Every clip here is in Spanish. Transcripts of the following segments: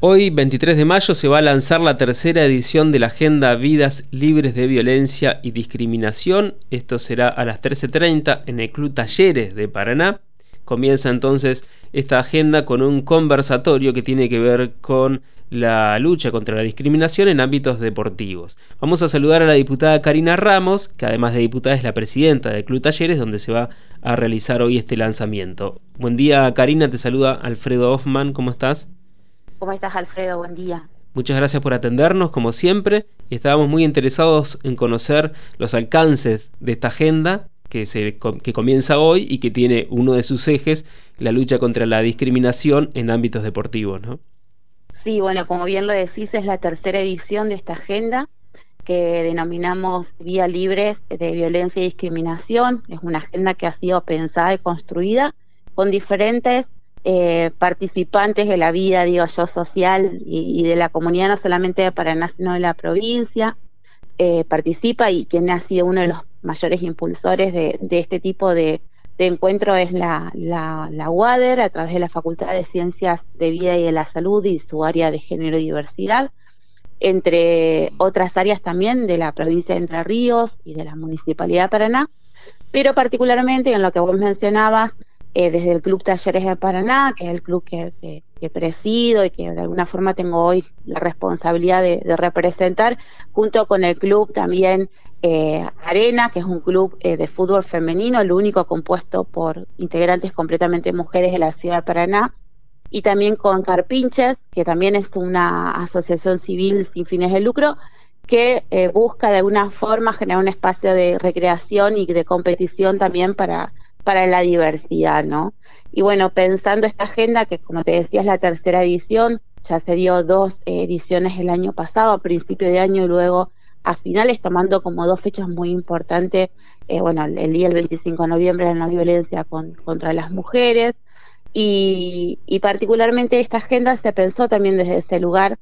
Hoy, 23 de mayo, se va a lanzar la tercera edición de la Agenda Vidas Libres de Violencia y Discriminación. Esto será a las 13.30 en el Club Talleres de Paraná. Comienza entonces esta agenda con un conversatorio que tiene que ver con la lucha contra la discriminación en ámbitos deportivos. Vamos a saludar a la diputada Karina Ramos, que además de diputada es la presidenta del Club Talleres, donde se va a realizar hoy este lanzamiento. Buen día Karina, te saluda Alfredo Hoffman, ¿cómo estás? ¿Cómo estás, Alfredo? Buen día. Muchas gracias por atendernos, como siempre, y estábamos muy interesados en conocer los alcances de esta agenda que, se, que comienza hoy y que tiene uno de sus ejes, la lucha contra la discriminación en ámbitos deportivos, ¿no? Sí, bueno, como bien lo decís, es la tercera edición de esta agenda que denominamos Vía Libres de Violencia y Discriminación. Es una agenda que ha sido pensada y construida con diferentes eh, participantes de la vida, digo yo, social y, de la comunidad, no solamente de Paraná, sino de la provincia, eh, participa y quien ha sido uno de los mayores impulsores de, este tipo de, encuentro es la, la, la, UADER a través de la Facultad de Ciencias de Vida y de la Salud y su área de género y diversidad, entre otras áreas también de la provincia de Entre Ríos y de la Municipalidad de Paraná, pero particularmente en lo que vos mencionabas, eh, desde el Club Talleres de Paraná, que es el club que, presido y que de alguna forma tengo hoy la responsabilidad de, representar, junto con el club también eh, Arena, que es un club eh, de fútbol femenino, el único compuesto por integrantes completamente mujeres de la ciudad de Paraná, y también con Carpinches, que también es una asociación civil sin fines de lucro, que busca de alguna forma generar un espacio de recreación y de competición también para para la diversidad, ¿no? Y bueno, pensando esta agenda, que como te decía es la tercera edición, ya se dio dos ediciones el año pasado, a principio de año y luego a finales, tomando como dos fechas muy importantes, eh, bueno, el, día el 25 de noviembre, la no violencia contra las mujeres, y, y particularmente esta agenda se pensó también desde ese lugar,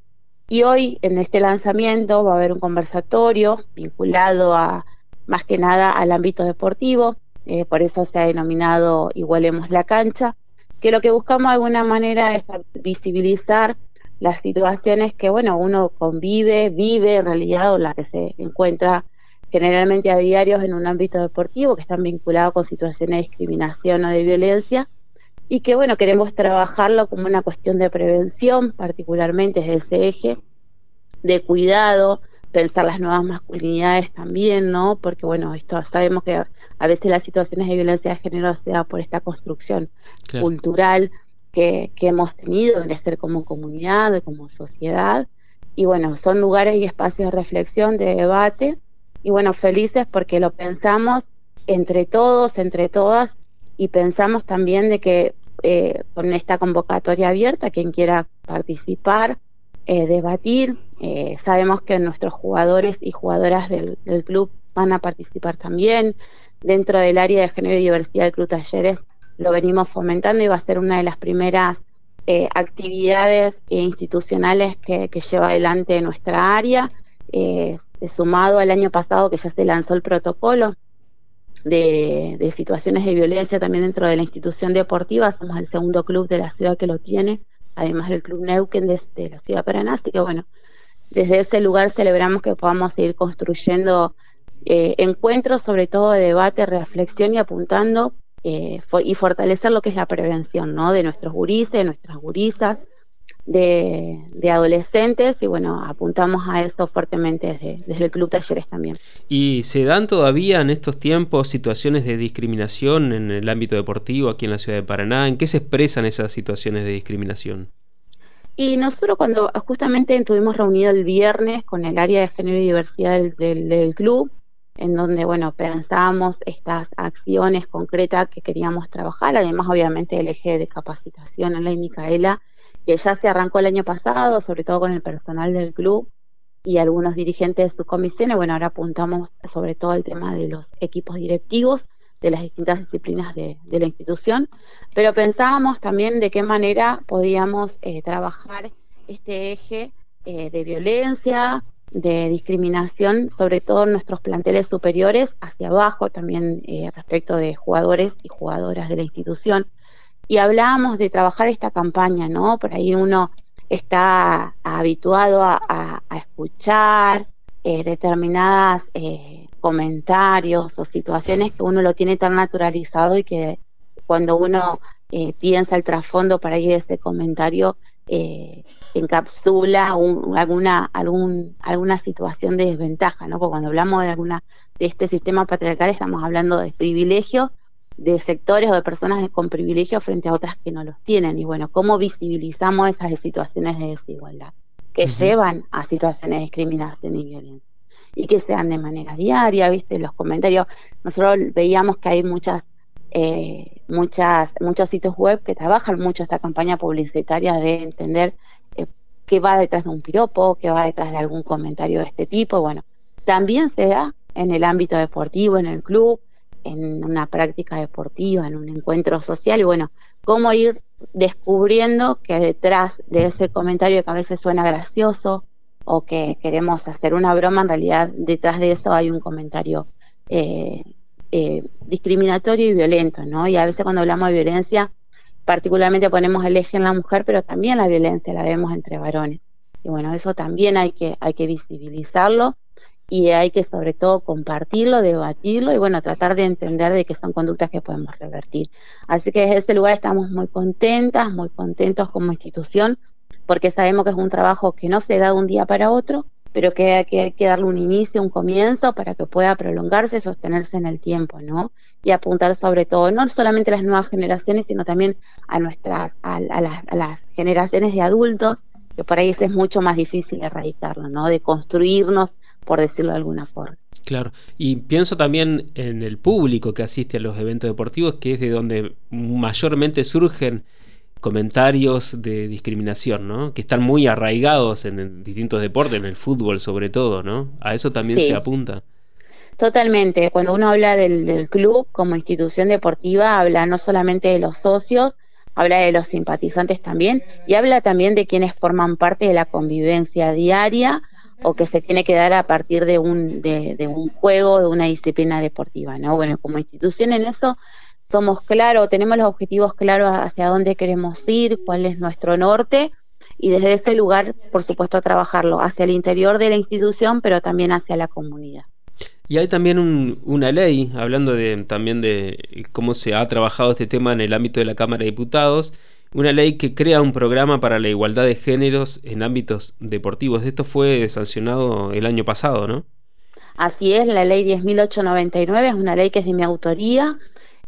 y hoy en este lanzamiento va a haber un conversatorio vinculado a más que nada al ámbito deportivo, eh, por eso se ha denominado Igualemos la cancha, que lo que buscamos de alguna manera es visibilizar las situaciones que, bueno, uno convive, vive en realidad o las que se encuentra generalmente a diarios en un ámbito deportivo que están vinculados con situaciones de discriminación o de violencia y que, bueno, queremos trabajarlo como una cuestión de prevención, particularmente desde ese eje de cuidado, pensar las nuevas masculinidades también, ¿no? Porque bueno, esto sabemos que a veces las situaciones de violencia de género se da por esta construcción cultural que, que, hemos tenido de ser como comunidad, como sociedad. Y bueno, son lugares y espacios de reflexión, de debate. Y bueno, felices porque lo pensamos entre todos, entre todas, y pensamos también de que eh, con esta convocatoria abierta, quien quiera participar, eh, debatir. Eh, sabemos que nuestros jugadores y jugadoras del, club van a participar también. Dentro del área de género y diversidad del Club Talleres lo venimos fomentando y va a ser una de las primeras eh, actividades institucionales que, lleva adelante nuestra área. sumado al año pasado que ya se lanzó el protocolo de, de situaciones de violencia también dentro de la institución deportiva, somos el segundo club de la ciudad que lo tiene además del Club Neuquén de, la ciudad de Paraná. Así que bueno, desde ese lugar celebramos que podamos seguir construyendo eh, encuentros, sobre todo de debate, reflexión y apuntando eh, y fortalecer lo que es la prevención, ¿no? De nuestros gurises, de nuestras gurisas, de, adolescentes y bueno, apuntamos a eso fuertemente desde, desde, el Club Talleres también. ¿Y se dan todavía en estos tiempos situaciones de discriminación en el ámbito deportivo aquí en la ciudad de Paraná? ¿En qué se expresan esas situaciones de discriminación? Y nosotros cuando justamente estuvimos reunidos el viernes con el área de género y diversidad del, del club, en donde, bueno, pensábamos estas acciones concretas que queríamos trabajar, además obviamente el eje de capacitación en la Micaela, que ya se arrancó el año pasado, sobre todo con el personal del club y algunos dirigentes de sus comisiones. Bueno, ahora apuntamos sobre todo al tema de los equipos directivos de las distintas disciplinas de, la institución, pero pensábamos también de qué manera podíamos eh, trabajar este eje eh, de violencia, de discriminación, sobre todo en nuestros planteles superiores, hacia abajo también eh, respecto de jugadores y jugadoras de la institución y hablábamos de trabajar esta campaña, ¿no? Por ahí uno está habituado a, escuchar eh, determinadas eh, comentarios o situaciones que uno lo tiene tan naturalizado y que cuando uno eh, piensa el trasfondo para ir a ese comentario encapsula alguna, algún, alguna situación de desventaja, ¿no? Porque cuando hablamos de alguna de este sistema patriarcal estamos hablando de privilegio de sectores o de personas con privilegio frente a otras que no los tienen. Y bueno, ¿cómo visibilizamos esas situaciones de desigualdad que llevan a situaciones de discriminación y violencia? Y que sean de manera diaria, ¿viste? Los comentarios, nosotros veíamos que hay muchas, eh, muchas, muchos sitios web que trabajan mucho esta campaña publicitaria de entender eh, qué va detrás de un piropo, qué va detrás de algún comentario de este tipo. Bueno, también se da en el ámbito deportivo, en el club, en una práctica deportiva, en un encuentro social, y bueno, cómo ir descubriendo que detrás de ese comentario que a veces suena gracioso o que queremos hacer una broma, en realidad detrás de eso hay un comentario eh, eh, discriminatorio y violento, ¿no? Y a veces cuando hablamos de violencia, particularmente ponemos el eje en la mujer, pero también la violencia la vemos entre varones. Y bueno, eso también hay que, hay que visibilizarlo y hay que sobre todo compartirlo, debatirlo y bueno, tratar de entender de que son conductas que podemos revertir. Así que desde ese lugar estamos muy contentas, muy contentos como institución, porque sabemos que es un trabajo que no se da de un día para otro, pero que hay, que hay que darle un inicio, un comienzo para que pueda prolongarse, sostenerse en el tiempo, ¿no? Y apuntar sobre todo, no solamente a las nuevas generaciones, sino también a nuestras, a, las, a las generaciones de adultos, que por ahí es mucho más difícil erradicarlo, ¿no? De construirnos por decirlo de alguna forma. Claro, y pienso también en el público que asiste a los eventos deportivos, que es de donde mayormente surgen comentarios de discriminación, ¿no? Que están muy arraigados en distintos deportes, en el fútbol sobre todo, ¿no? A eso también se apunta. Totalmente. Cuando uno habla del, del, club como institución deportiva, habla no solamente de los socios, habla de los simpatizantes también, y habla también de quienes forman parte de la convivencia diaria o que se tiene que dar a partir de un, de, un juego, de una disciplina deportiva, ¿no? Bueno, como institución en eso somos claros, tenemos los objetivos claros hacia dónde queremos ir, cuál es nuestro norte, y desde ese lugar, por supuesto, trabajarlo hacia el interior de la institución, pero también hacia la comunidad. Y hay también una ley, hablando de, también de cómo se ha trabajado este tema en el ámbito de la Cámara de Diputados, una ley que crea un programa para la igualdad de géneros en ámbitos deportivos. Esto fue sancionado el año pasado, ¿no? Así es, la ley 10.899 es una ley que es de mi autoría,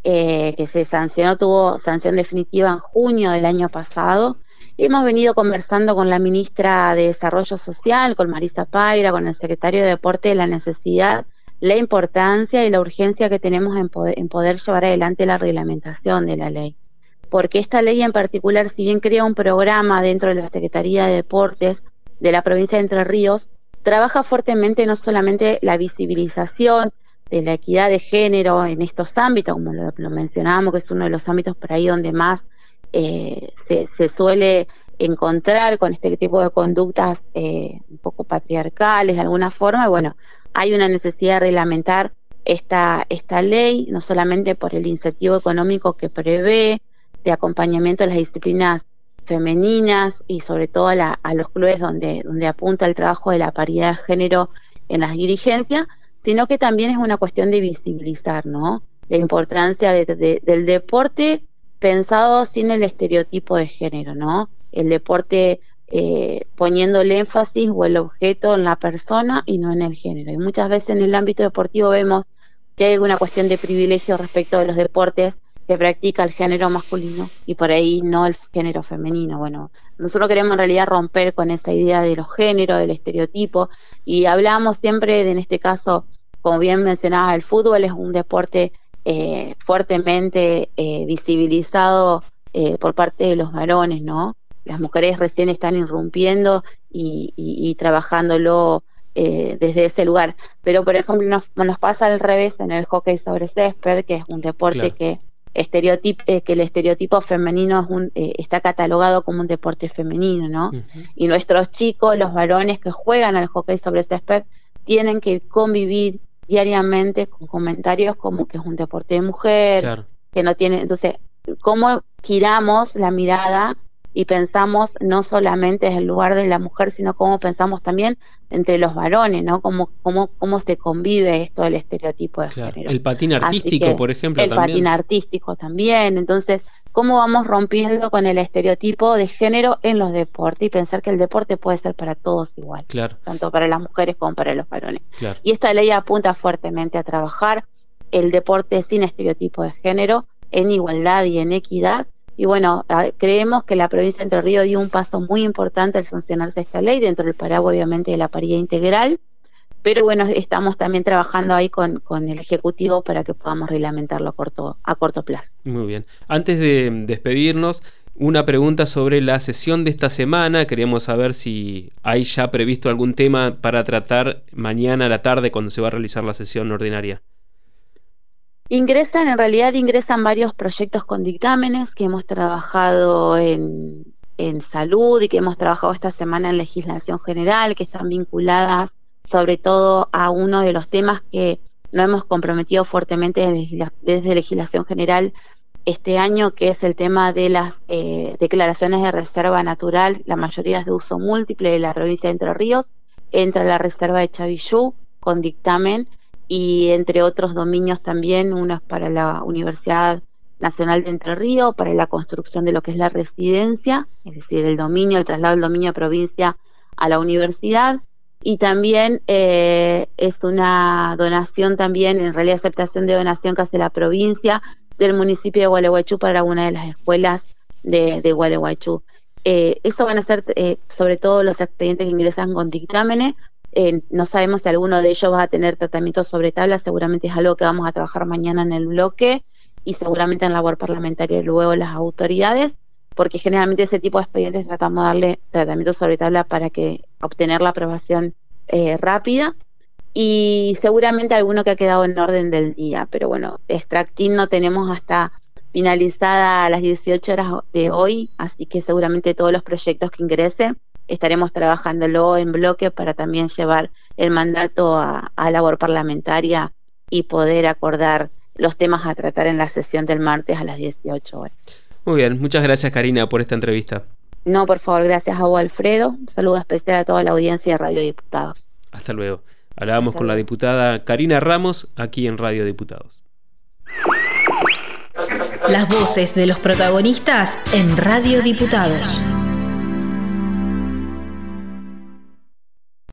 eh, que se sancionó, tuvo sanción definitiva en junio del año pasado. Hemos venido conversando con la ministra de Desarrollo Social, con Marisa Paira, con el secretario de Deporte, de la necesidad, la importancia y la urgencia que tenemos en poder llevar adelante la reglamentación de la ley porque esta ley en particular, si bien crea un programa dentro de la Secretaría de Deportes de la provincia de Entre Ríos, trabaja fuertemente no solamente la visibilización de la equidad de género en estos ámbitos, como lo, mencionábamos, que es uno de los ámbitos por ahí donde más eh, se, suele encontrar con este tipo de conductas eh, un poco patriarcales de alguna forma, bueno, hay una necesidad de reglamentar esta, esta ley, no solamente por el incentivo económico que prevé, de acompañamiento a las disciplinas femeninas y sobre todo a, los clubes donde, donde apunta el trabajo de la paridad de género en las dirigencias, sino que también es una cuestión de visibilizar, ¿no? La importancia del deporte pensado sin el estereotipo de género, ¿no? El deporte eh, poniendo el énfasis o el objeto en la persona y no en el género. Y muchas veces en el ámbito deportivo vemos que hay alguna cuestión de privilegio respecto de los deportes que practica el género masculino y por ahí no el género femenino. Bueno, nosotros queremos en realidad romper con esa idea de los géneros, del estereotipo, y hablamos siempre de, en este caso, como bien mencionaba, el fútbol es un deporte eh, fuertemente eh, visibilizado eh, por parte de los varones, ¿no? Las mujeres recién están irrumpiendo y, y, trabajándolo desde ese lugar. Pero, por ejemplo, nos, nos, pasa al revés en el hockey sobre césped, que es un deporte que estereotipo, eh, que el estereotipo femenino es un, eh, está catalogado como un deporte femenino, ¿no? Y nuestros chicos, los varones que juegan al hockey sobre césped, tienen que convivir diariamente con comentarios como que es un deporte de mujer, que no tiene, entonces, ¿cómo giramos la mirada y pensamos no solamente en el lugar de la mujer, sino cómo pensamos también entre los varones, ¿no? Cómo, cómo, cómo se convive esto del estereotipo de género. El patín artístico, por ejemplo. El patín artístico también. Entonces, cómo vamos rompiendo con el estereotipo de género en los deportes y pensar que el deporte puede ser para todos igual, tanto para las mujeres como para los varones. Y esta ley apunta fuertemente a trabajar el deporte sin estereotipo de género, en igualdad y en equidad. Y bueno, creemos que la provincia de Entre Ríos dio un paso muy importante al sancionarse esta ley, dentro del paraguas obviamente de la paridad integral, pero bueno, estamos también trabajando ahí con, el Ejecutivo para que podamos reglamentarlo a corto, a corto plazo. Muy bien. Antes de despedirnos, una pregunta sobre la sesión de esta semana. Queríamos saber si hay ya previsto algún tema para tratar mañana a la tarde cuando se va a realizar la sesión ordinaria. Ingresan, en realidad ingresan varios proyectos con dictámenes que hemos trabajado en, en salud y que hemos trabajado esta semana en legislación general, que están vinculadas sobre todo a uno de los temas que nos hemos comprometido fuertemente desde, legislación general este año, que es el tema de las eh, declaraciones de reserva natural, la mayoría es de uso múltiple de la provincia de Entre Ríos, entra la reserva de Chavillú con dictamen y entre otros dominios también, unos para la Universidad Nacional de Entre Ríos, para la construcción de lo que es la residencia, es decir, el dominio, el traslado del dominio de provincia a la universidad, y también eh, es una donación también, en realidad aceptación de donación que hace la provincia del municipio de Gualeguaychú para una de las escuelas de, de Gualeguaychú. Eh, eso van a ser eh, sobre todo los expedientes que ingresan con dictámenes. no sabemos si alguno de ellos va a tener tratamiento sobre tabla, seguramente es algo que vamos a trabajar mañana en el bloque y seguramente en la labor parlamentaria luego las autoridades porque generalmente ese tipo de expedientes tratamos de darle tratamiento sobre tabla para que obtener la aprobación eh, rápida y seguramente alguno que ha quedado en orden del día, pero bueno, extracting no tenemos hasta finalizada a las 18 horas de hoy, así que seguramente todos los proyectos que ingresen estaremos trabajándolo en bloque para también llevar el mandato a, a labor parlamentaria y poder acordar los temas a tratar en la sesión del martes a las 18 horas. Muy bien, muchas gracias Karina por esta entrevista. No, por favor, gracias a vos Alfredo. Un saludo especial a toda la audiencia de Radio Diputados. Hasta luego. Hablábamos con la diputada Karina Ramos aquí en Radio Diputados. Las voces de los protagonistas en Radio Diputados.